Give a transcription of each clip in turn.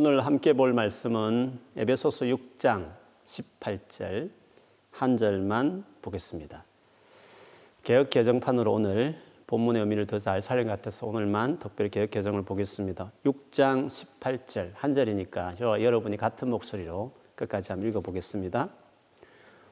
오늘 함께 볼 말씀은 에베소서 6장 18절 한 절만 보겠습니다. 개혁 개정판으로 오늘 본문의 의미를 더 잘 살린 것 같아서 오늘만 특별히 개혁 개정을 보겠습니다. 6장 18절 한 절이니까 저와 여러분이 같은 목소리로 끝까지 한번 읽어보겠습니다.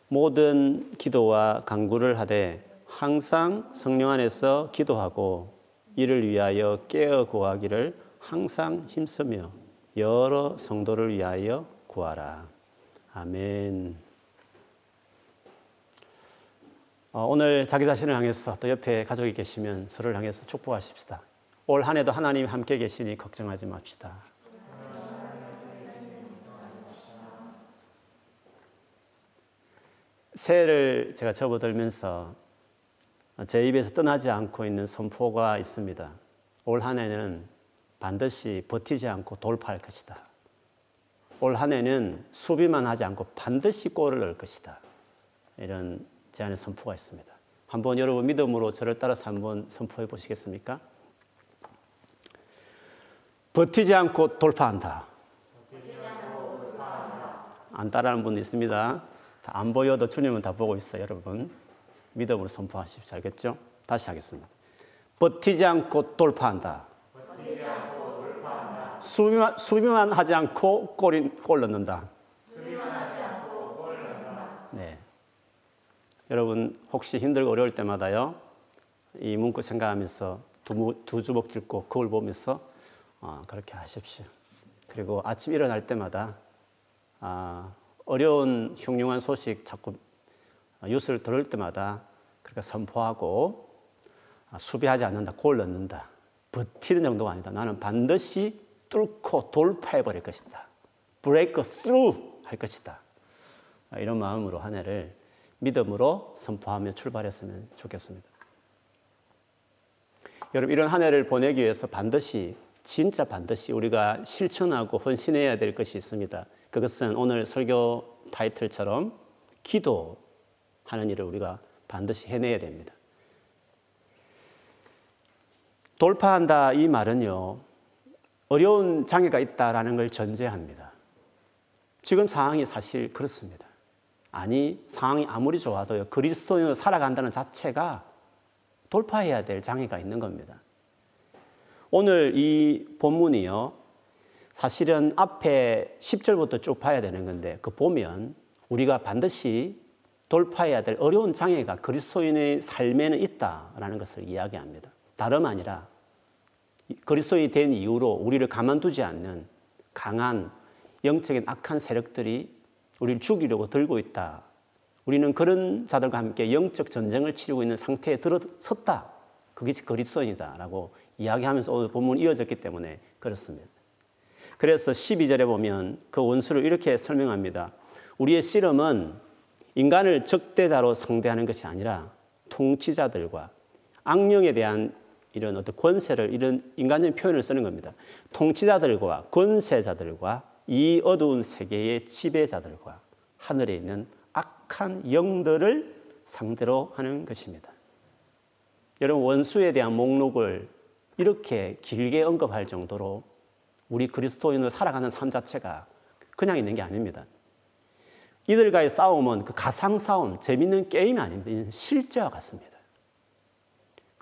모든 기도와 간구를 하되 항상 성령 안에서 기도하고 이를 위하여 깨어 구하기를 항상 힘쓰며 여러 성도를 위하여 구하라. 아멘. 어, 오늘 자기 자신을 향해서 또 옆에 가족이 계시면 서로를 향해서 축복하십시다. 올 한 해도 하나님 함께 계시니 걱정하지 맙시다. 새해를 제가 접어들면서 제 입에서 떠나지 않고 있는 선포가 있습니다. 올 한 해는 반드시 버티지 않고 돌파할 것이다. 올 한 해는 수비만 하지 않고 반드시 골을 넣을 것이다. 이런 제안의 선포가 있습니다. 한번 여러분 믿음으로 저를 따라서 한번 선포해 보시겠습니까? 버티지 않고 돌파한다. 안 따라하는 분 있습니다. 안 보여도 주님은 다 보고 있어요, 여러분. 믿음으로 선포하십시오. 알겠죠? 다시 하겠습니다. 버티지 않고 돌파한다. 수비만, 수비만 하지 않고 골, 골 넣는다. 네. 여러분 혹시 힘들고 어려울 때마다요 이 문구 생각하면서 두, 두 주먹 짚고 거울 보면서 어, 그렇게 하십시오. 그리고 아침 일어날 때마다 아, 어려운 흉흉한 소식 자꾸 뉴스를 들을 때마다 그렇게 선포하고 아, 수비하지 않는다, 골 넣는다, 버티는 정도가 아니다. 나는 반드시 뚫고 돌파해 버릴 것이다. breakthrough 할 것이다. 아, 이런 마음으로 한 해를 믿음으로 선포하며 출발했으면 좋겠습니다. 여러분 이런 한 해를 보내기 위해서 반드시 진짜 반드시 우리가 실천하고 헌신해야 될 것이 있습니다. 그것은 오늘 설교 타이틀처럼 기도하는 일을 우리가 반드시 해내야 됩니다. 돌파한다 이 말은요 어려운 장애가 있다라는 걸 전제합니다. 지금 상황이 사실 그렇습니다. 아니 상황이 아무리 좋아도요 그리스도인으로 살아간다는 자체가 돌파해야 될 장애가 있는 겁니다. 오늘 이 본문이요 사실은 앞에 10절부터 쭉 봐야 되는 건데 그 보면 우리가 반드시 돌파해야 될 어려운 장애가 그리스도인의 삶에는 있다라는 것을 이야기합니다. 다름 아니라 그리스도인이 된 이후로 우리를 가만두지 않는 강한 영적인 악한 세력들이 우리를 죽이려고 들고 있다. 우리는 그런 자들과 함께 영적 전쟁을 치르고 있는 상태에 들어섰다. 그것이 그리스도인이다라고 이야기하면서 오늘 본문이 이어졌기 때문에 그렇습니다. 그래서 12절에 보면 그 원수를 이렇게 설명합니다. 우리의 씨름은 인간을 적대자로 상대하는 것이 아니라 통치자들과 악령에 대한 이런 어떤 권세를 이런 인간적인 표현을 쓰는 겁니다. 통치자들과 권세자들과 이 어두운 세계의 지배자들과 하늘에 있는 악한 영들을 상대로 하는 것입니다. 여러분 원수에 대한 목록을 이렇게 길게 언급할 정도로 우리 그리스도인으로 살아가는 삶 자체가 그냥 있는 게 아닙니다. 이들과의 싸움은 그 가상 싸움, 재밌는 게임이 아닙니다. 실제와 같습니다.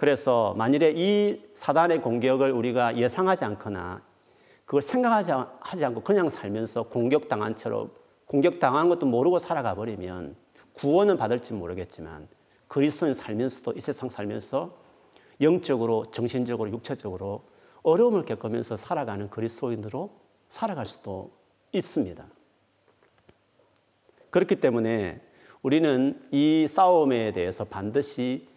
그래서 만일에 이 사단의 공격을 우리가 예상하지 않거나 그걸 생각하지 하지 않고 그냥 살면서 공격당한 채로 공격당한 것도 모르고 살아가 버리면 구원은 받을지 모르겠지만 그리스도인 살면서도 이 세상 살면서 영적으로 정신적으로 육체적으로 어려움을 겪으면서 살아가는 그리스도인으로 살아갈 수도 있습니다. 그렇기 때문에 우리는 이 싸움에 대해서 반드시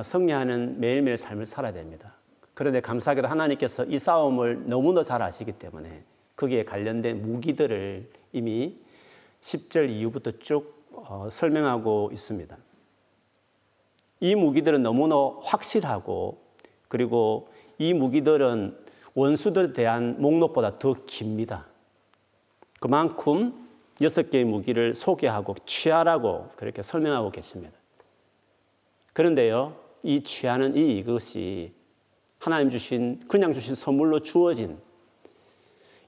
승리하는 매일매일 삶을 살아야 됩니다. 그런데 감사하게도 하나님께서 이 싸움을 너무나 잘 아시기 때문에 거기에 관련된 무기들을 이미 10절 이후부터 쭉 어, 설명하고 있습니다. 이 무기들은 너무나 확실하고 그리고 이 무기들은 원수들에 대한 목록보다 더 깁니다. 그만큼 여섯 개의 무기를 소개하고 취하라고 그렇게 설명하고 계십니다. 그런데요, 이 취하는 이 이것이 하나님 주신 그냥 주신 선물로 주어진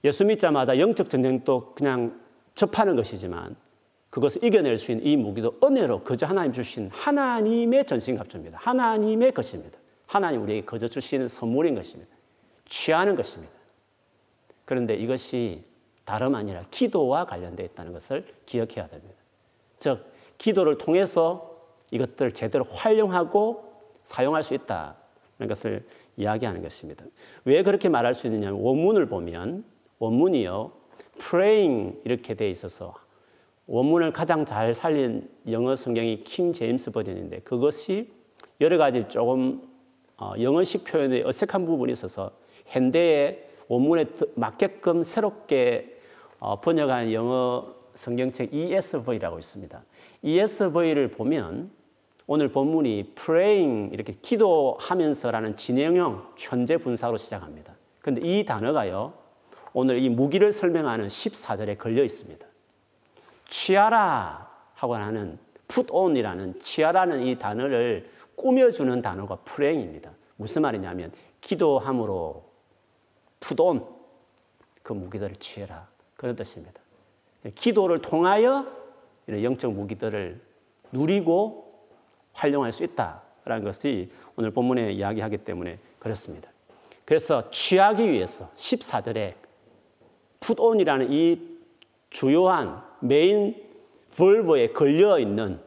예수 믿자마자 영적 전쟁도 그냥 접하는 것이지만 그것을 이겨낼 수 있는 이 무기도 은혜로 거저 하나님 주신 하나님의 전신갑주입니다. 하나님의 것입니다. 하나님 우리에게 거저 주시는 선물인 것입니다. 취하는 것입니다. 그런데 이것이 다름 아니라 기도와 관련되어 있다는 것을 기억해야 됩니다. 즉, 기도를 통해서 이것들을 제대로 활용하고 사용할 수 있다는 것을 이야기하는 것입니다. 왜 그렇게 말할 수 있느냐면 원문을 보면 원문이요. praying 이렇게 돼 있어서 원문을 가장 잘 살린 영어 성경이 킹 제임스 버전인데 그것이 여러 가지 조금 어, 영어식 표현에 어색한 부분이 있어서 현대의 원문에 맞게끔 새롭게 어, 번역한 영어 성경책 ESV라고 있습니다. ESV를 보면 오늘 본문이 praying 이렇게 기도하면서라는 진행형 현재 분사로 시작합니다. 근데 이 단어가요. 오늘 이 무기를 설명하는 14절에 걸려 있습니다. 취하라 하고 하는 put on이라는 취하라는 이 단어를 꾸며주는 단어가 praying입니다. 무슨 말이냐면 기도함으로 put on 그 무기들을 취해라 그런 뜻입니다. 기도를 통하여 이런 영적 무기들을 누리고 활용할 수 있다라는 것이 오늘 본문에 이야기하기 때문에 그렇습니다. 그래서 취하기 위해서 14절에 put on이라는 이 주요한 메인 벌브에 걸려 있는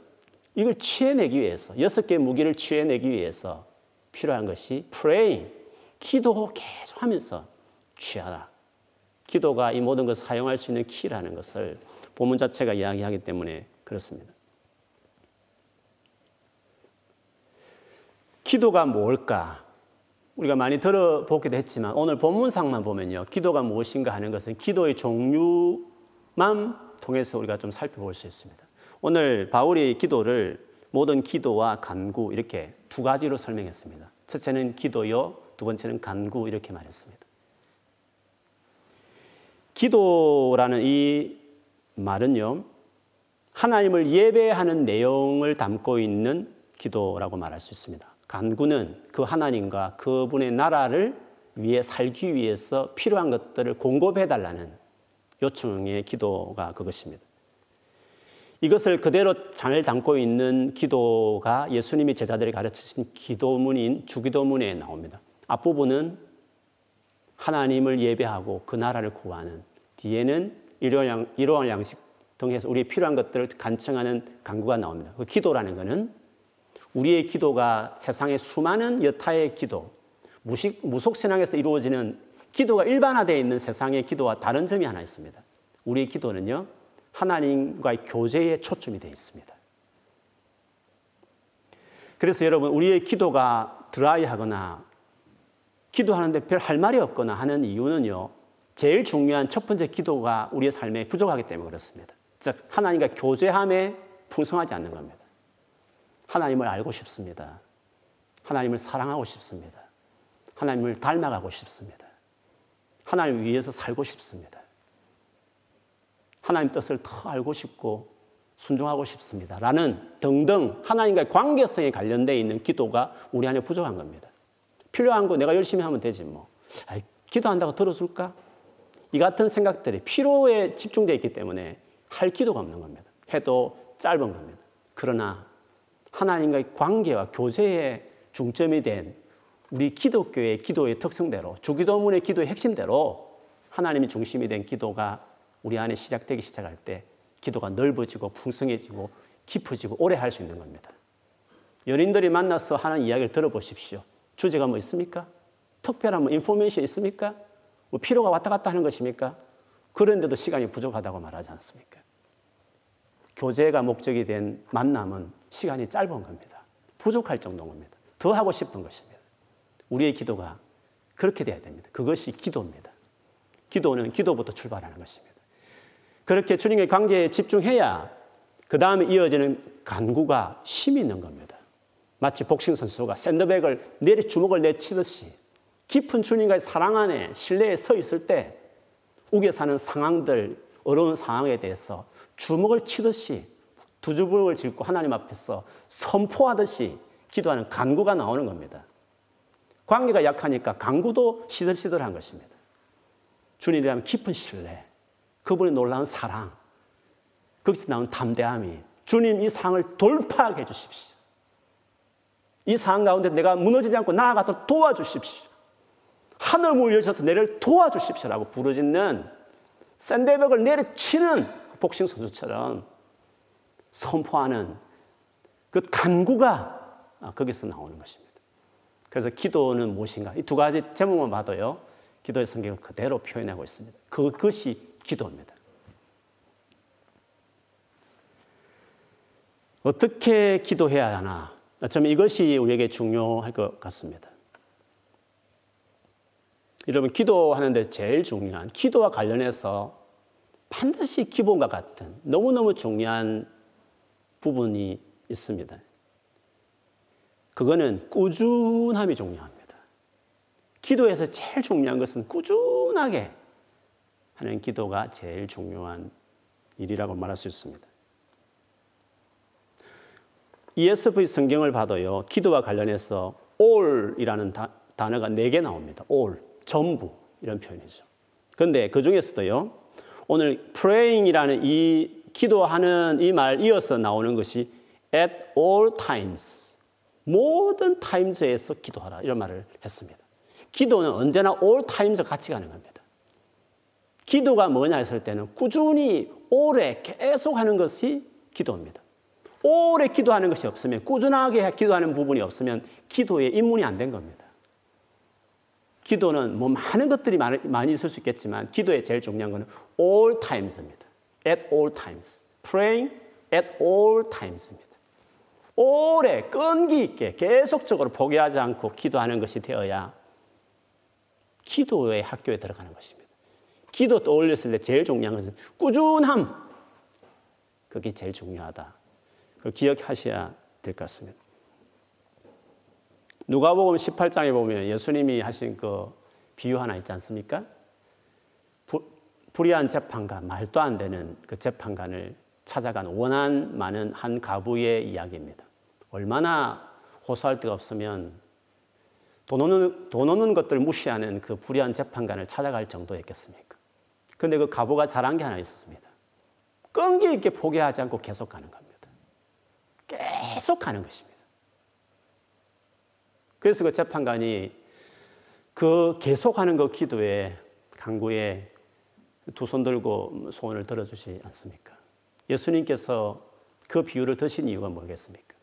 이걸 취해내기 위해서 여섯 개 무기를 취해내기 위해서 필요한 것이 praying 기도 계속 하면서 취하라. 기도가 이 모든 것을 사용할 수 있는 키라는 것을 본문 자체가 이야기하기 때문에 그렇습니다. 기도가 뭘까? 우리가 많이 들어보기도 했지만 오늘 본문상만 보면요. 기도가 무엇인가 하는 것은 기도의 종류만 통해서 우리가 좀 살펴볼 수 있습니다. 오늘 바울이 기도를 모든 기도와 간구 이렇게 두 가지로 설명했습니다. 첫째는 기도요, 두 번째는 간구 이렇게 말했습니다. 기도라는 이 말은요, 하나님을 예배하는 내용을 담고 있는 기도라고 말할 수 있습니다. 간구는 그 하나님과 그분의 나라를 위해 살기 위해서 필요한 것들을 공급해 달라는 요청의 기도가 그것입니다. 이것을 그대로 잘 담고 있는 기도가 예수님이 제자들이 가르치신 기도문인 주기도문에 나옵니다. 앞부분은 하나님을 예배하고 그 나라를 구하는 뒤에는 일용할 양식 등해서 우리의 필요한 것들을 간청하는 간구가 나옵니다. 그 기도라는 것은 우리의 기도가 세상의 수많은 여타의 기도, 무식, 무속신앙에서 이루어지는 기도가 일반화되어 있는 세상의 기도와 다른 점이 하나 있습니다. 우리의 기도는요, 하나님과의 교제에 초점이 되어 있습니다. 그래서 여러분, 우리의 기도가 드라이하거나 기도하는데 별 할 말이 없거나 하는 이유는요, 제일 중요한 첫 번째 기도가 우리의 삶에 부족하기 때문에 그렇습니다. 즉, 하나님과 교제함에 풍성하지 않는 겁니다. 하나님을 알고 싶습니다. 하나님을 사랑하고 싶습니다. 하나님을 닮아가고 싶습니다. 하나님을 위해서 살고 싶습니다. 하나님 뜻을 더 알고 싶고 순종하고 싶습니다. 라는 등등 하나님과의 관계성에 관련되어 있는 기도가 우리 안에 부족한 겁니다. 필요한 거 내가 열심히 하면 되지 뭐. 아이, 기도한다고 들어줄까? 이 같은 생각들이 필요에 집중되어 있기 때문에 할 기도가 없는 겁니다. 해도 짧은 겁니다. 그러나 하나님과의 관계와 교제에 중점이 된 우리 기독교의 기도의 특성대로 주기도문의 기도의 핵심대로 하나님이 중심이 된 기도가 우리 안에 시작되기 시작할 때 기도가 넓어지고 풍성해지고 깊어지고 오래 할 수 있는 겁니다. 연인들이 만나서 하는 이야기를 들어보십시오. 주제가 뭐 있습니까? 특별한 뭐 인포메이션 있습니까? 뭐 필요가 왔다 갔다 하는 것입니까? 그런데도 시간이 부족하다고 말하지 않습니까? 교제가 목적이 된 만남은 시간이 짧은 겁니다. 부족할 정도인 겁니다. 더 하고 싶은 것입니다. 우리의 기도가 그렇게 돼야 됩니다. 그것이 기도입니다. 기도는 기도부터 출발하는 것입니다. 그렇게 주님의 관계에 집중해야 그 다음에 이어지는 간구가 힘이 있는 겁니다. 마치 복싱 선수가 샌드백을 내리 주먹을 내치듯이 깊은 주님과의 사랑 안에 신뢰에 서 있을 때 우겨 사는 상황들, 어려운 상황에 대해서 주먹을 치듯이 두 주먹을 짚고 하나님 앞에서 선포하듯이 기도하는 간구가 나오는 겁니다. 관계가 약하니까 간구도 시들시들한 것입니다. 주님이라면 깊은 신뢰, 그분의 놀라운 사랑, 거기서 나온 담대함이 주님 이 상을 돌파하게 해주십시오. 이 상황 가운데 내가 무너지지 않고 나아가도록 도와주십시오. 하늘 문을 여셔서 내를 도와주십시오라고 부르짖는 샌드백을 내려치는 복싱 선수처럼 선포하는 그 간구가 거기서 나오는 것입니다. 그래서 기도는 무엇인가? 이 두 가지 제목만 봐도요. 기도의 성경을 그대로 표현하고 있습니다. 그것이 기도입니다. 어떻게 기도해야 하나? 저는 이것이 우리에게 중요할 것 같습니다. 여러분, 기도하는데 제일 중요한, 기도와 관련해서 반드시 기본과 같은 너무너무 중요한 부분이 있습니다. 그거는 꾸준함이 중요합니다. 기도에서 제일 중요한 것은 꾸준하게 하는 기도가 제일 중요한 일이라고 말할 수 있습니다. ESV 성경을 봐도요, 기도와 관련해서 all이라는 다, 단어가 네개 나옵니다. all, 전부 이런 표현이죠. 그런데 그 중에서도요, 오늘 praying이라는 이 기도하는 이 말 이어서 나오는 것이 at all times, 모든 times에서 기도하라 이런 말을 했습니다. 기도는 언제나 all times 같이 가는 겁니다. 기도가 뭐냐 했을 때는 꾸준히 오래 계속 하는 것이 기도입니다. 오래 기도하는 것이 없으면 꾸준하게 기도하는 부분이 없으면 기도에 입문이 안 된 겁니다. 기도는 뭐 많은 것들이 많이 있을 수 있겠지만 기도에 제일 중요한 것은 all times입니다. at all times. praying at all times입니다. 오래 끈기 있게 계속적으로 포기하지 않고 기도하는 것이 되어야 기도의 학교에 들어가는 것입니다. 기도 떠올렸을 때 제일 중요한 것은 꾸준함. 그게 제일 중요하다. 그걸 기억하셔야 될 것 같습니다. 누가복음 18장에 보면 예수님이 하신 그 비유 하나 있지 않습니까? 부, 불의한 재판관, 말도 안 되는 그 재판관을 찾아간 원한 많은 한 가부의 이야기입니다. 얼마나 호소할 데가 없으면 돈 오는, 돈 오는 것들 무시하는 그 불의한 재판관을 찾아갈 정도였겠습니까? 그런데 그 가부가 잘한 게 하나 있었습니다. 끈기 있게 포기하지 않고 계속 가는 겁니다. 계속 가는 것입니다. 그래서 그 재판관이 그 계속하는 그 기도에 강구에 두 손 들고 소원을 들어주지 않습니까? 예수님께서 그 비유를 드신 이유가 뭐겠습니까?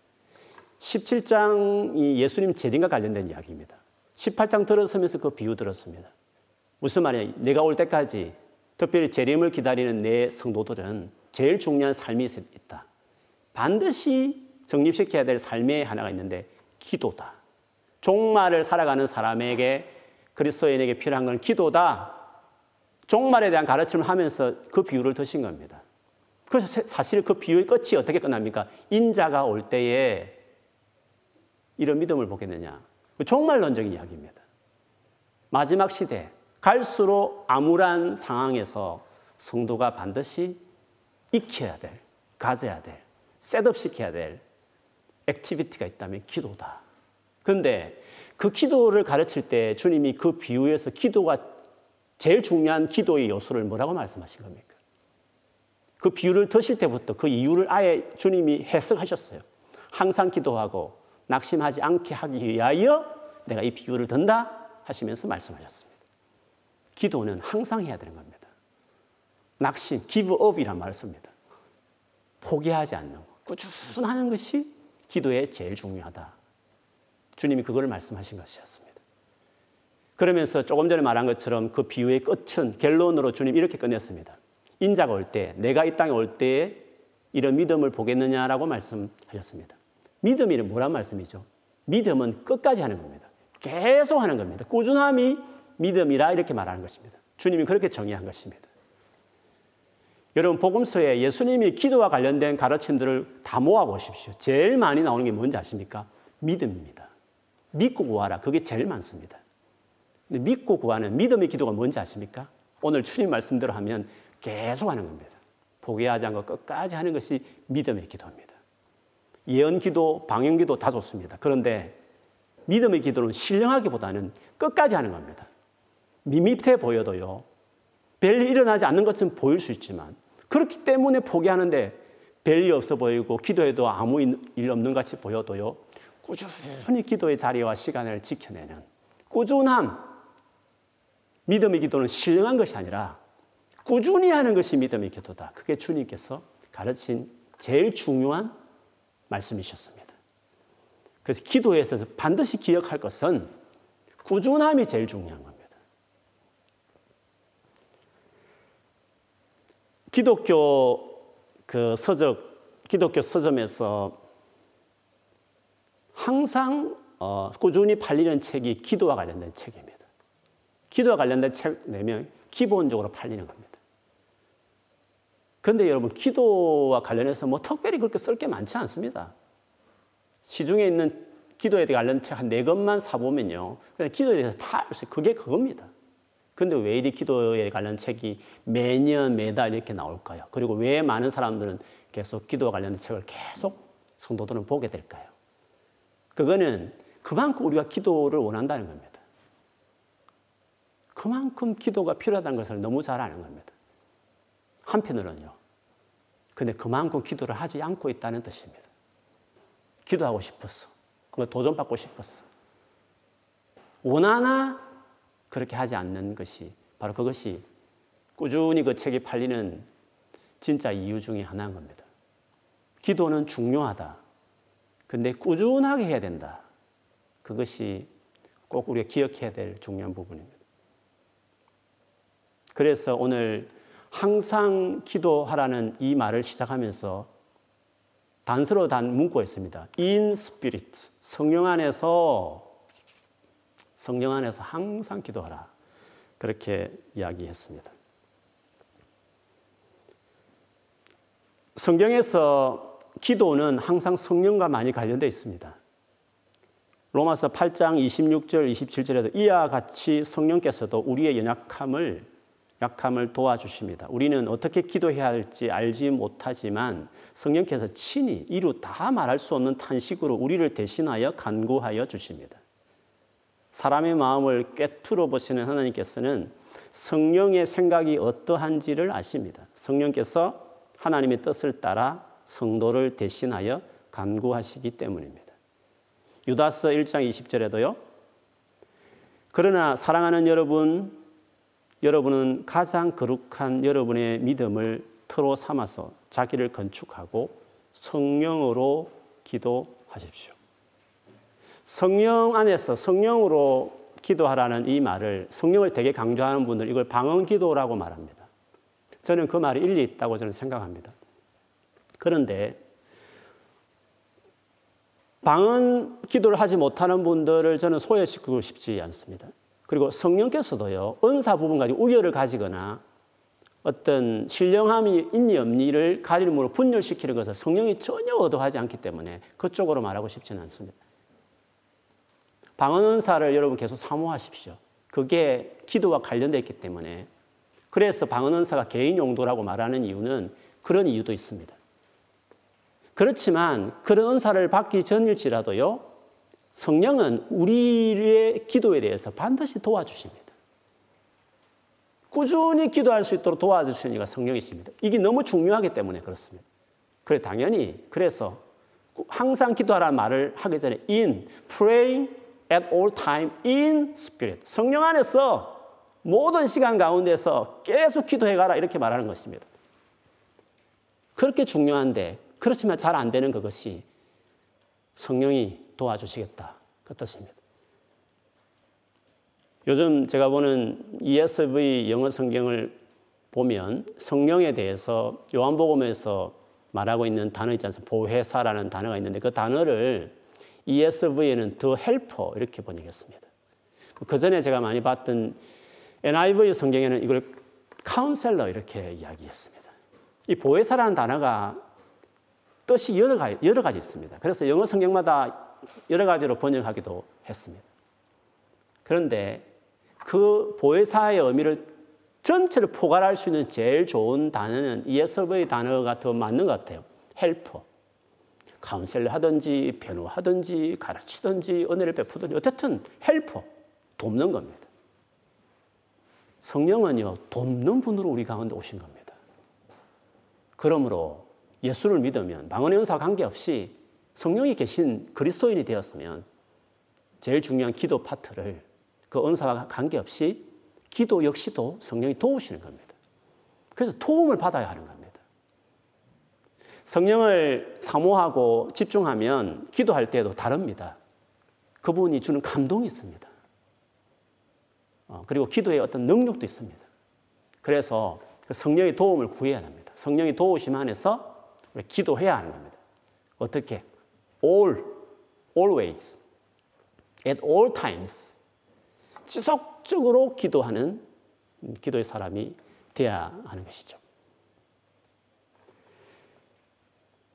17장이 예수님 재림과 관련된 이야기입니다. 18장 들어서면서 그 비유 들었습니다. 무슨 말이냐? 내가 올 때까지 특별히 재림을 기다리는 내 성도들은 제일 중요한 삶이 있다. 반드시 정립시켜야 될 삶의 하나가 있는데 기도다. 종말을 살아가는 사람에게 그리스도인에게 필요한 건 기도다. 종말에 대한 가르침을 하면서 그 비유를 드신 겁니다. 그래서 사실 그 비유의 끝이 어떻게 끝납니까? 인자가 올 때에 이런 믿음을 보겠느냐. 그 종말론적인 이야기입니다. 마지막 시대, 갈수록 암울한 상황에서 성도가 반드시 익혀야 될, 가져야 될, setup 시켜야 될 activity가 있다면 기도다. 그런데 그 기도를 가르칠 때 주님이 그 비유에서 기도가 제일 중요한 기도의 요소를 뭐라고 말씀하신 겁니까? 그 비유를 드실 때부터 그 이유를 아예 주님이 해석하셨어요. 항상 기도하고 낙심하지 않게 하기 위하여 내가 이 비유를 든다 하시면서 말씀하셨습니다. 기도는 항상 해야 되는 겁니다. 낙심, give up이란 말을 씁니다. 포기하지 않는 것. 꾸준하는 것이 기도에 제일 중요하다. 주님이 그걸 말씀하신 것이었습니다. 그러면서 조금 전에 말한 것처럼 그 비유의 끝은 결론으로 주님 이렇게 끝냈습니다. 인자가 올 때, 내가 이 땅에 올 때에 이런 믿음을 보겠느냐라고 말씀하셨습니다. 믿음이 뭐란 말씀이죠? 믿음은 끝까지 하는 겁니다. 계속 하는 겁니다. 꾸준함이 믿음이라 이렇게 말하는 것입니다. 주님이 그렇게 정의한 것입니다. 여러분 복음서에 예수님이 기도와 관련된 가르침들을 다 모아 보십시오. 제일 많이 나오는 게 뭔지 아십니까? 믿음입니다. 믿고 구하라. 그게 제일 많습니다. 근데 믿고 구하는 믿음의 기도가 뭔지 아십니까? 오늘 주님 말씀대로 하면 계속 하는 겁니다. 포기하지 않고 끝까지 하는 것이 믿음의 기도입니다. 예언 기도, 방언 기도 다 좋습니다. 그런데 믿음의 기도는 신령하기보다는 끝까지 하는 겁니다. 밋밋해 보여도요. 별일 일어나지 않는 것처럼 보일 수 있지만 그렇기 때문에 포기하는데 별일 없어 보이고 기도해도 아무 일 없는 같이 보여도요. 꾸준히 기도의 자리와 시간을 지켜내는 꾸준함. 믿음의 기도는 신령한 것이 아니라 꾸준히 하는 것이 믿음의 기도다. 그게 주님께서 가르친 제일 중요한 말씀이셨습니다. 그래서 기도에서 반드시 기억할 것은 꾸준함이 제일 중요한 겁니다. 기독교 그 서적, 기독교 서점에서 항상 어, 꾸준히 팔리는 책이 기도와 관련된 책입니다. 기도와 관련된 책 내면 기본적으로 팔리는 겁니다. 그런데 여러분, 기도와 관련해서 뭐 특별히 그렇게 쓸 게 많지 않습니다. 시중에 있는 기도에 관련 책한 네 권만 사보면요. 그냥 기도에 대해서 다 알수 있어요. 그게 그겁니다. 근데 왜 이리 기도에 관련 책이 매년 매달 이렇게 나올까요? 그리고 왜 많은 사람들은 계속 기도와 관련된 책을 계속 성도들은 보게 될까요? 그거는 그만큼 우리가 기도를 원한다는 겁니다. 그만큼 기도가 필요하다는 것을 너무 잘 아는 겁니다. 한편으로는요. 근데 그만큼 기도를 하지 않고 있다는 뜻입니다. 기도하고 싶었어. 그거 도전받고 싶었어. 원하나 그렇게 하지 않는 것이 바로 그것이 꾸준히 그 책이 팔리는 진짜 이유 중에 하나인 겁니다. 기도는 중요하다. 근데 꾸준하게 해야 된다. 그것이 꼭 우리가 기억해야 될 중요한 부분입니다. 그래서 오늘 항상 기도하라는 이 말을 시작하면서 단서로 단 문구가 있습니다. In spirit. 성령 안에서 성령 안에서 항상 기도하라. 그렇게 이야기했습니다. 성경에서 기도는 항상 성령과 많이 관련되어 있습니다. 로마서 8장 26절, 27절에도 이와 같이 성령께서도 우리의 연약함을 약함을 도와주십니다. 우리는 어떻게 기도해야 할지 알지 못하지만 성령께서 친히 이루 다 말할 수 없는 탄식으로 우리를 대신하여 간구하여 주십니다. 사람의 마음을 꿰뚫어 보시는 하나님께서는 성령의 생각이 어떠한지를 아십니다. 성령께서 하나님의 뜻을 따라 성도를 대신하여 간구하시기 때문입니다. 유다서 1장 20절에도요. 그러나 사랑하는 여러분, 여러분은 가장 거룩한 여러분의 믿음을 터로 삼아서 자기를 건축하고 성령으로 기도하십시오. 성령 안에서 성령으로 기도하라는 이 말을 성령을 되게 강조하는 분들 이걸 방언 기도라고 말합니다. 저는 그 말이 일리 있다고 저는 생각합니다. 그런데 방언 기도를 하지 못하는 분들을 저는 소외시키고 싶지 않습니다. 그리고 성령께서도요, 은사 부분 가지고 우열을 가지거나 어떤 신령함이 있니 없니를 가림으로 분열시키는 것을 성령이 전혀 얻어하지 않기 때문에 그쪽으로 말하고 싶지는 않습니다. 방언 은사를 여러분 계속 사모하십시오. 그게 기도와 관련되어 있기 때문에 그래서 방언 은사가 개인 용도라고 말하는 이유는 그런 이유도 있습니다. 그렇지만 그런 은사를 받기 전일지라도요. 성령은 우리의 기도에 대해서 반드시 도와주십니다. 꾸준히 기도할 수 있도록 도와주시는 이가 성령이십니다. 이게 너무 중요하기 때문에 그렇습니다. 그래 당연히 그래서 항상 기도하라는 말을 하기 전에 in praying at all time in spirit. 성령 안에서 모든 시간 가운데서 계속 기도해 가라 이렇게 말하는 것입니다. 그렇게 중요한데 그렇지만 잘 안 되는 그것이 성령이 도와주시겠다 그 뜻입니다. 요즘 제가 보는 ESV 영어 성경을 보면 성령에 대해서 요한복음에서 말하고 있는 단어 있지 않습니까? 보혜사라는 단어가 있는데 그 단어를 ESV에는 더 헬퍼 이렇게 번역했습니다. 그 전에 제가 많이 봤던 NIV 성경에는 이걸 카운셀러 이렇게 이야기했습니다. 이 보혜사라는 단어가 뜻이 여러 가지, 여러 가지 있습니다. 그래서 영어 성경마다 여러 가지로 번역하기도 했습니다. 그런데 그 보혜사의 의미를 전체를 포괄할 수 있는 제일 좋은 단어는 ESV 단어가 더 맞는 것 같아요. helper. counselor 하든지 변호하든지 가르치든지 은혜를 베푸든지 어쨌든 helper 돕는 겁니다. 성령은요, 돕는 분으로 우리 가운데 오신 겁니다. 그러므로 예수를 믿으면 방언의 은사와 관계없이 성령이 계신 그리스도인이 되었으면 제일 중요한 기도 파트를 그 은사와 관계없이 기도 역시도 성령이 도우시는 겁니다. 그래서 도움을 받아야 하는 겁니다. 성령을 사모하고 집중하면 기도할 때도 다릅니다. 그분이 주는 감동이 있습니다. 어, 그리고 기도에 어떤 능력도 있습니다. 그래서 그 성령의 도움을 구해야 합니다. 성령의 도우심 안에서 기도해야 하는 겁니다. 어떻게? All, always, at all times. 지속적으로 기도하는 기도의 사람이 되어야 하는 것이죠.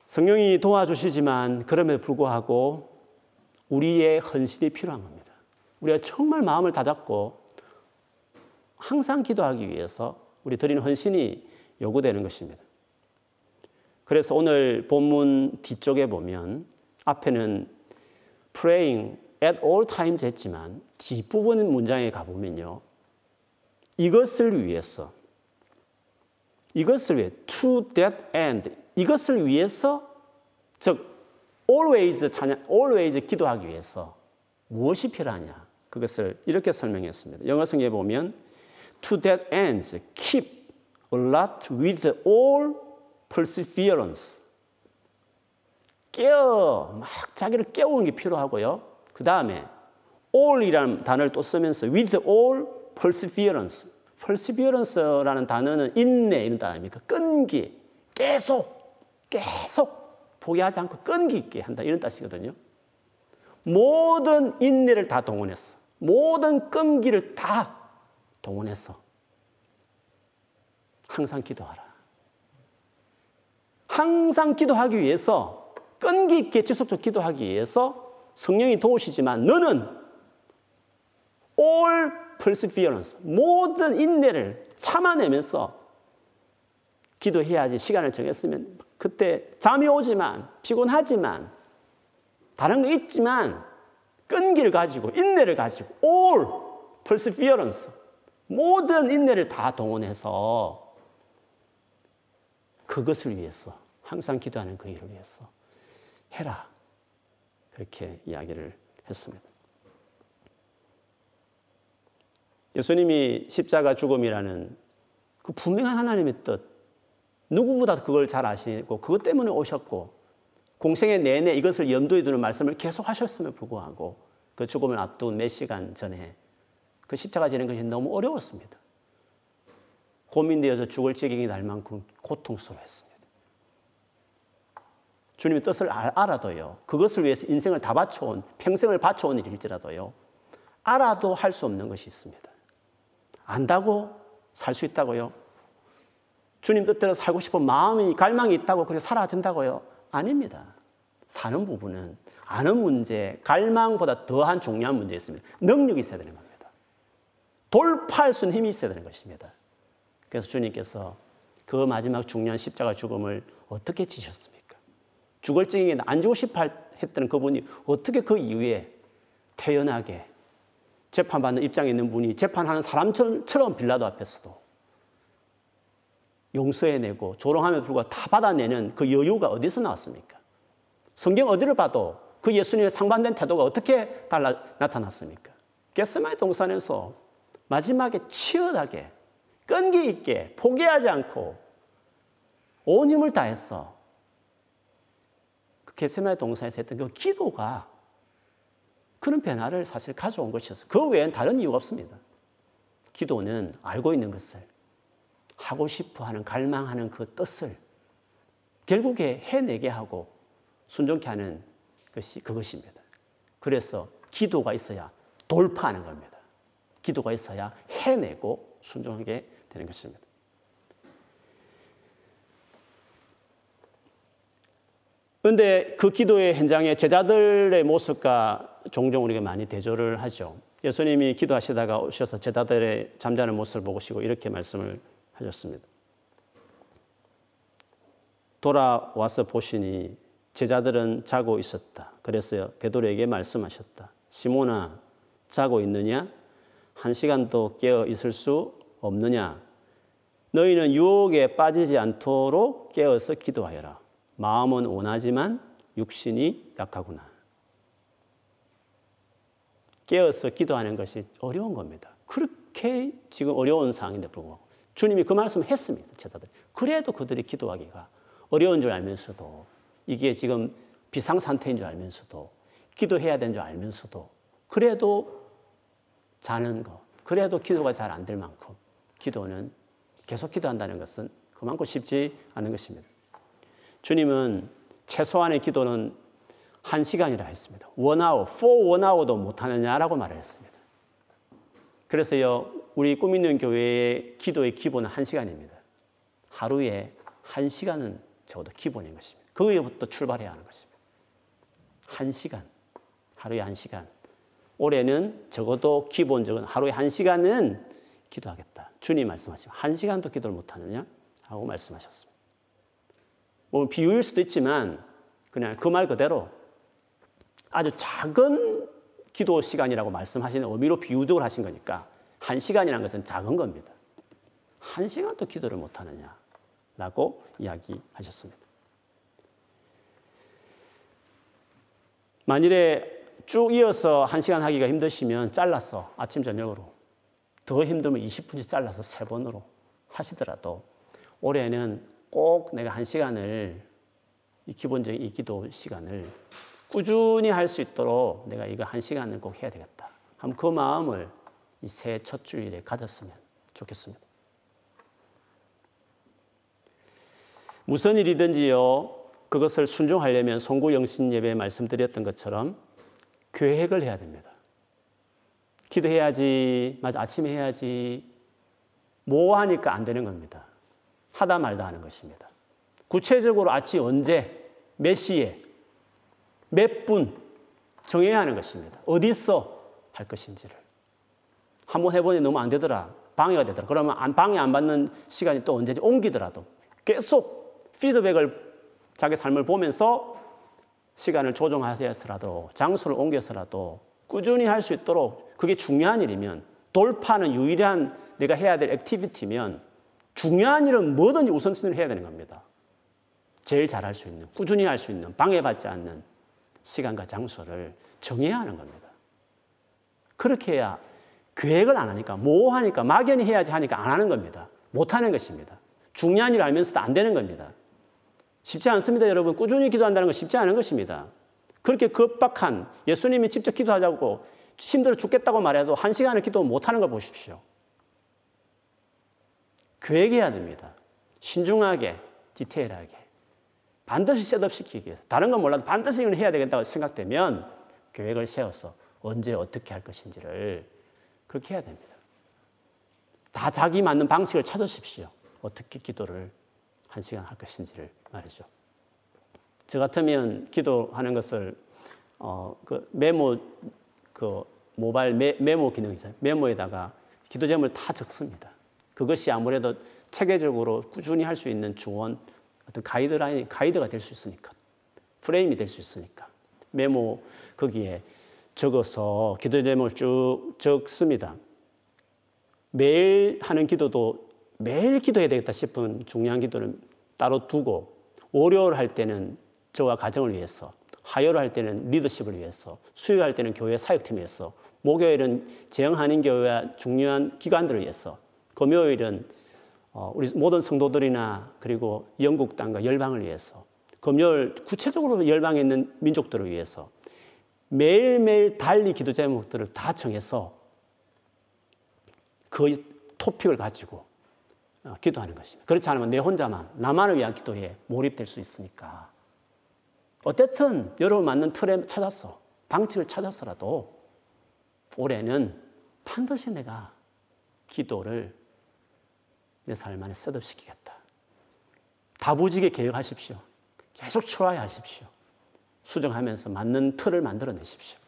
성령이 도와주시지만 그럼에도 불구하고 우리의 헌신이 필요한 겁니다. 우리가 정말 마음을 다잡고 항상 기도하기 위해서 우리 드리는 헌신이 요구되는 것입니다. 그래서 오늘 본문 뒤쪽에 보면 앞에는 praying at all times 했지만 뒷부분 문장에 가보면요. 이것을 위해서 이것을 위해 to that end 이것을 위해서 즉 always 찬양 always 기도하기 위해서 무엇이 필요하냐 그것을 이렇게 설명했습니다. 영어 성경에 보면 to that end keep alert with all perseverance 깨어 막 자기를 깨우는 게 필요하고요. 그 다음에 all이라는 단어를 또 쓰면서 with all perseverance perseverance라는 단어는 인내 이런 단어입니까? 끈기 계속 계속 포기하지 않고 끈기 있게 한다. 이런 뜻이거든요. 모든 인내를 다 동원했어. 모든 끈기를 다 동원했어. 항상 기도하라. 항상 기도하기 위해서 끈기 있게 지속적으로 기도하기 위해서 성령이 도우시지만 너는 all perseverance 모든 인내를 참아내면서 기도해야지 시간을 정했으면 그때 잠이 오지만 피곤하지만 다른 거 있지만 끈기를 가지고 인내를 가지고 all perseverance 모든 인내를 다 동원해서 그것을 위해서 항상 기도하는 그 일을 위해서 해라 그렇게 이야기를 했습니다. 예수님이 십자가 죽음이라는 그 분명한 하나님의 뜻 누구보다 그걸 잘 아시고 그것 때문에 오셨고 공생의 내내 이것을 염두에 두는 말씀을 계속 하셨음에 불구하고 그 죽음을 앞둔 몇 시간 전에 그 십자가 지는 것이 너무 어려웠습니다. 고민되어서 죽을 지경이 날 만큼 고통스러웠습니다. 주님의 뜻을 알아도요, 그것을 위해서 인생을 다 바쳐온, 평생을 바쳐온 일일지라도요, 알아도 할 수 없는 것이 있습니다. 안다고 살 수 있다고요? 주님 뜻대로 살고 싶은 마음이 갈망이 있다고 그래 사라진다고요? 아닙니다. 사는 부분은 아는 문제, 갈망보다 더한 중요한 문제 있습니다. 능력이 있어야 되는 겁니다. 돌파할 수 있는 힘이 있어야 되는 것입니다. 그래서 주님께서 그 마지막 중요한 십자가 죽음을 어떻게 지셨습니까? 징에 안 주고 싶어 했던 그분이 어떻게 그 이후에 태연하게 재판받는 입장에 있는 분이 재판하는 사람처럼 빌라도 앞에서도 용서해내고 조롱하며 불구하고 다 받아내는 그 여유가 어디서 나왔습니까? 성경 어디를 봐도 그 예수님의 상반된 태도가 어떻게 달라 나타났습니까? 게스마의 동산에서 마지막에 치열하게 끈기 있게 포기하지 않고 온 힘을 다했어. 그 게스마의 동산에서 했던 그 기도가 그런 변화를 사실 가져온 것이었어요. 그 외엔 다른 이유가 없습니다. 기도는 알고 있는 것을 하고 싶어 하는 갈망하는 그 뜻을 결국에 해내게 하고 순종케 하는 것이 그것입니다. 그래서 기도가 있어야 돌파하는 겁니다. 기도가 있어야 해내고 순종하게 되는 것입니다. 그런데 그 기도의 현장에 제자들의 모습과 종종 우리가 많이 대조를 하죠. 예수님이 기도하시다가 오셔서 제자들의 잠자는 모습을 보시고 이렇게 말씀을 하셨습니다. 돌아와서 보시니 제자들은 자고 있었다. 그래서 베드로에게 말씀하셨다. 시몬아 자고 있느냐? 한 시간도 깨어 있을 수 없느냐? 너희는 유혹에 빠지지 않도록 깨어서 기도하여라. 마음은 원하지만 육신이 약하구나. 깨어서 기도하는 것이 어려운 겁니다. 그렇게 지금 어려운 상황인데 불구하고 주님이 그 말씀을 했습니다. 제자들. 그래도 그들이 기도하기가 어려운 줄 알면서도 이게 지금 비상 상태인 줄 알면서도 기도해야 되는 줄 알면서도 그래도 자는 거, 그래도 기도가 잘 안 될 만큼 기도는 계속 기도한다는 것은 그만큼 쉽지 않은 것입니다. 주님은 최소한의 기도는 한 시간이라 했습니다. 원아워, 포 원아워도 못하느냐라고 말을 했습니다. 그래서요, 우리 꿈 있는 교회의 기도의 기본은 한 시간입니다. 하루에 한 시간은 적어도 기본인 것입니다. 거기부터 출발해야 하는 것입니다. 한 시간, 하루에 한 시간. 올해는 적어도 기본적인 하루에 한 시간은 기도하겠다. 주님 말씀하시고 한 시간도 기도를 못하느냐? 하고 말씀하셨습니다. 뭐 비유일 수도 있지만 그냥 그 말 그대로 아주 작은 기도 시간이라고 말씀하시는 의미로 비유적으로 하신 거니까 한 시간이라는 것은 작은 겁니다. 한 시간도 기도를 못하느냐라고 이야기하셨습니다. 만일에 쭉 이어서 한 시간 하기가 힘드시면 잘랐어 아침 저녁으로 더 힘들면 20분씩 잘라서 세 번으로 하시더라도 올해는 꼭 내가 한 시간을 이 기본적인 이 기도 시간을 꾸준히 할 수 있도록 내가 이거 한 시간을 꼭 해야 되겠다. 한번 그 마음을 이 새 첫 주일에 가졌으면 좋겠습니다. 무슨 일이든지요, 그것을 순종하려면 송구 영신 예배에 말씀드렸던 것처럼 계획을 해야 됩니다. 기도해야지, 맞아, 아침에 해야지. 뭐 하니까 안 되는 겁니다. 하다 말다 하는 것입니다. 구체적으로 아침 언제, 몇 시에, 몇 분 정해야 하는 것입니다. 어디서 할 것인지를. 한번 해보니 너무 안 되더라. 방해가 되더라. 그러면 안, 방해 안 받는 시간이 또 언제지 옮기더라도 계속 피드백을 자기 삶을 보면서 시간을 조정하셔서라도 장소를 옮겨서라도 꾸준히 할 수 있도록 그게 중요한 일이면 돌파는 유일한 내가 해야 될 액티비티면 중요한 일은 뭐든지 우선순위를 해야 되는 겁니다. 제일 잘할 수 있는, 꾸준히 할 수 있는, 방해받지 않는 시간과 장소를 정해야 하는 겁니다. 그렇게 해야 계획을 안 하니까, 뭐 하니까, 막연히 해야지 하니까 안 하는 겁니다. 못 하는 것입니다. 중요한 일을 알면서도 안 되는 겁니다. 쉽지 않습니다, 여러분. 꾸준히 기도한다는 건 쉽지 않은 것입니다. 그렇게 급박한 예수님이 직접 기도하자고 힘들어 죽겠다고 말해도 한 시간을 기도 못 하는 걸 보십시오. 계획해야 됩니다. 신중하게, 디테일하게. 반드시 셋업시키기 위해서. 다른 건 몰라도 반드시 이건 해야 되겠다고 생각되면 계획을 세워서 언제 어떻게 할 것인지를 그렇게 해야 됩니다. 다 자기 맞는 방식을 찾으십시오. 어떻게 기도를 한 시간 할 것인지를 말이죠. 저 같으면 기도하는 것을 어, 그 메모 그 모바일 메, 메모 기능 이잖아요 메모에다가 기도 제목을 다 적습니다. 그것이 아무래도 체계적으로 꾸준히 할 수 있는 중원 어떤 가이드라인 가이드가 될 수 있으니까 프레임이 될 수 있으니까 메모 거기에 적어서 기도 제목을 쭉 적습니다. 매일 하는 기도도 매일 기도해야 되겠다 싶은 중요한 기도를 따로 두고 월요일 할 때는 저와 가정을 위해서, 화요일 할 때는 리더십을 위해서, 수요일 할 때는 교회 사역팀을 위해서, 목요일은 재영한인교회와 중요한 기관들을 위해서, 금요일은 어, 우리 모든 성도들이나 그리고 영국 땅과 열방을 위해서, 금요일 구체적으로 열방에 있는 민족들을 위해서 매일매일 달리 기도 제목들을 다 정해서 그 토픽을 가지고 어, 기도하는 것입니다. 그렇지 않으면 내 혼자만 나만을 위한 기도에 몰입될 수 있으니까. 어쨌든 여러분 맞는 틀에 찾았어. 방식을 찾았어라도 올해는 반드시 내가 기도를 내 삶 안에 setup시키겠다. 다부지게 계획하십시오. 계속 try 하십시오. 수정하면서 맞는 틀을 만들어내십시오.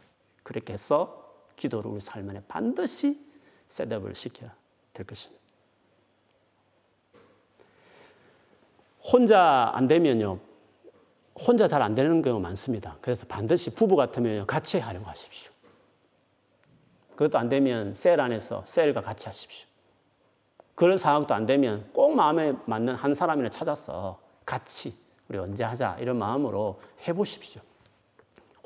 그렇게 해서 기도를 우리 삶 안에 반드시 setup을 시켜야 될 것입니다. 혼자 안 되면요. 혼자 잘 안 되는 경우가 많습니다. 그래서 반드시 부부 같으면 같이 하려고 하십시오. 그것도 안 되면 셀 안에서 셀과 같이 하십시오. 그런 상황도 안 되면 꼭 마음에 맞는 한 사람이나 찾아서 같이 우리 언제 하자 이런 마음으로 해보십시오.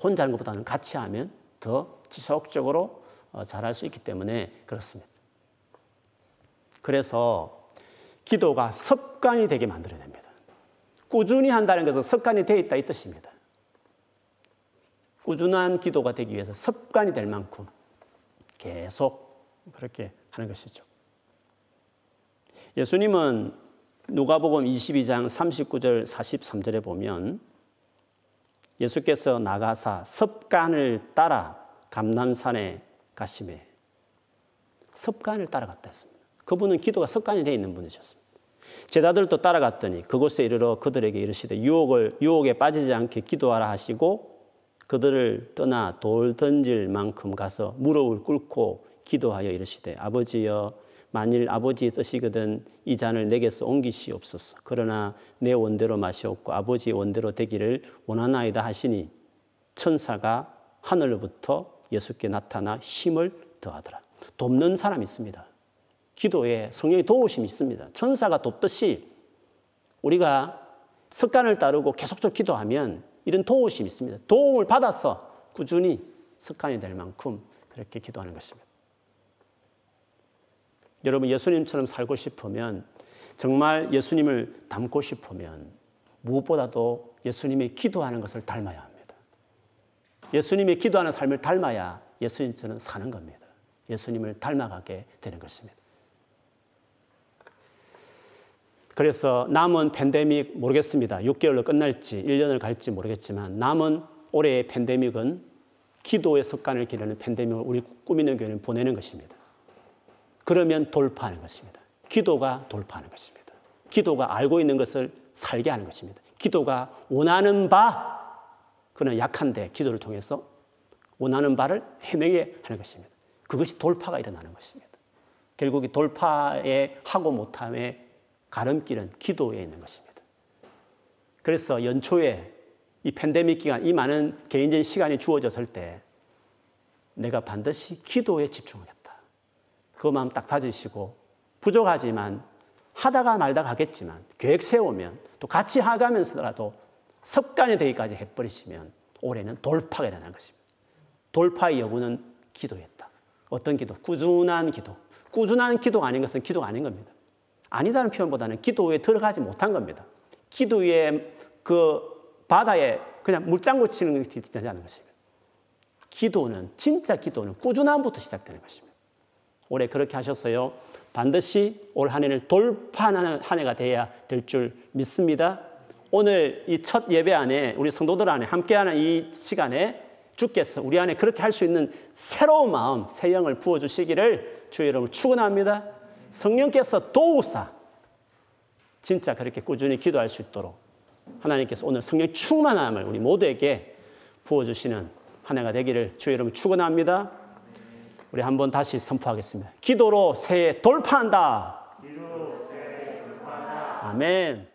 혼자 하는 것보다는 같이 하면 더 지속적으로 어, 잘할 수 있기 때문에 그렇습니다. 그래서 기도가 습관이 되게 만들어야 됩니다. 꾸준히 한다는 것은 습관이 되어 있다 이 뜻입니다. 꾸준한 기도가 되기 위해서 습관이 될 만큼 계속 그렇게 하는 것이죠. 예수님은 누가복음 22장 39절 43절에 보면 예수께서 나가사 습관을 따라 감남산에 가심에 습관을 따라갔다 했습니다. 그분은 기도가 습관이 되어 있는 분이셨습니다. 제자들도 따라갔더니 그곳에 이르러 그들에게 이르시되 유혹을 유혹에 빠지지 않게 기도하라 하시고 그들을 떠나 돌 던질 만큼 가서 무릎을 꿇고 기도하여 이르시되 아버지여 만일 아버지의 뜻이거든 이 잔을 내게서 옮기시옵소서. 그러나 내 원대로 마시옵고 아버지의 원대로 되기를 원하나이다 하시니 천사가 하늘로부터 예수께 나타나 힘을 더하더라. 돕는 사람이 있습니다. 기도에 성령의 도우심이 있습니다. 천사가 돕듯이 우리가 습관을 따르고 계속적으로 기도하면 이런 도우심이 있습니다. 도움을 받아서 꾸준히 습관이 될 만큼 그렇게 기도하는 것입니다. 여러분 예수님처럼 살고 싶으면 정말 예수님을 닮고 싶으면 무엇보다도 예수님이 기도하는 것을 닮아야 합니다. 예수님이 기도하는 삶을 닮아야 예수님처럼 사는 겁니다. 예수님을 닮아가게 되는 것입니다. 그래서 남은 팬데믹 모르겠습니다. 6개월로 끝날지 1년을 갈지 모르겠지만 남은 올해의 팬데믹은 기도의 습관을 기르는 팬데믹을 우리 꾸미는 교회는 보내는 것입니다. 그러면 돌파하는 것입니다. 기도가 돌파하는 것입니다. 기도가 알고 있는 것을 살게 하는 것입니다. 기도가 원하는 바, 그는 약한데 기도를 통해서 원하는 바를 해내게 하는 것입니다. 그것이 돌파가 일어나는 것입니다. 결국 이 돌파의 하고 못함의 가름길은 기도에 있는 것입니다. 그래서 연초에 이 팬데믹 기간, 이 많은 개인적인 시간이 주어졌을 때 내가 반드시 기도에 집중하겠다. 그 마음 딱 다지시고 부족하지만 하다가 말다가 하겠지만 계획 세우면 또 같이 하가면서라도 습관이 되기까지 해버리시면 올해는 돌파가 일어나는 것입니다. 돌파의 여부는 기도였다. 어떤 기도? 꾸준한 기도. 꾸준한 기도가 아닌 것은 기도가 아닌 겁니다. 아니다는 표현보다는 기도에 들어가지 못한 겁니다. 기도의 그 바다에 그냥 물장구 치는 것이 되지 않는 것입니다. 기도는, 진짜 기도는 꾸준함부터 시작되는 것입니다. 올해 그렇게 하셨어요. 반드시 올 한 해를 돌파하는 한 해가 돼야 될 줄 믿습니다. 오늘 이 첫 예배 안에 우리 성도들 안에 함께하는 이 시간에 주께서 우리 안에 그렇게 할 수 있는 새로운 마음, 새 영을 부어 주시기를 주의 이름으로 축원합니다. 성령께서 도우사 진짜 그렇게 꾸준히 기도할 수 있도록 하나님께서 오늘 성령 충만함을 우리 모두에게 부어 주시는 한 해가 되기를 주의 이름으로 축원합니다. 우리 한번 다시 선포하겠습니다. 기도로 새해 돌파한다. 아멘.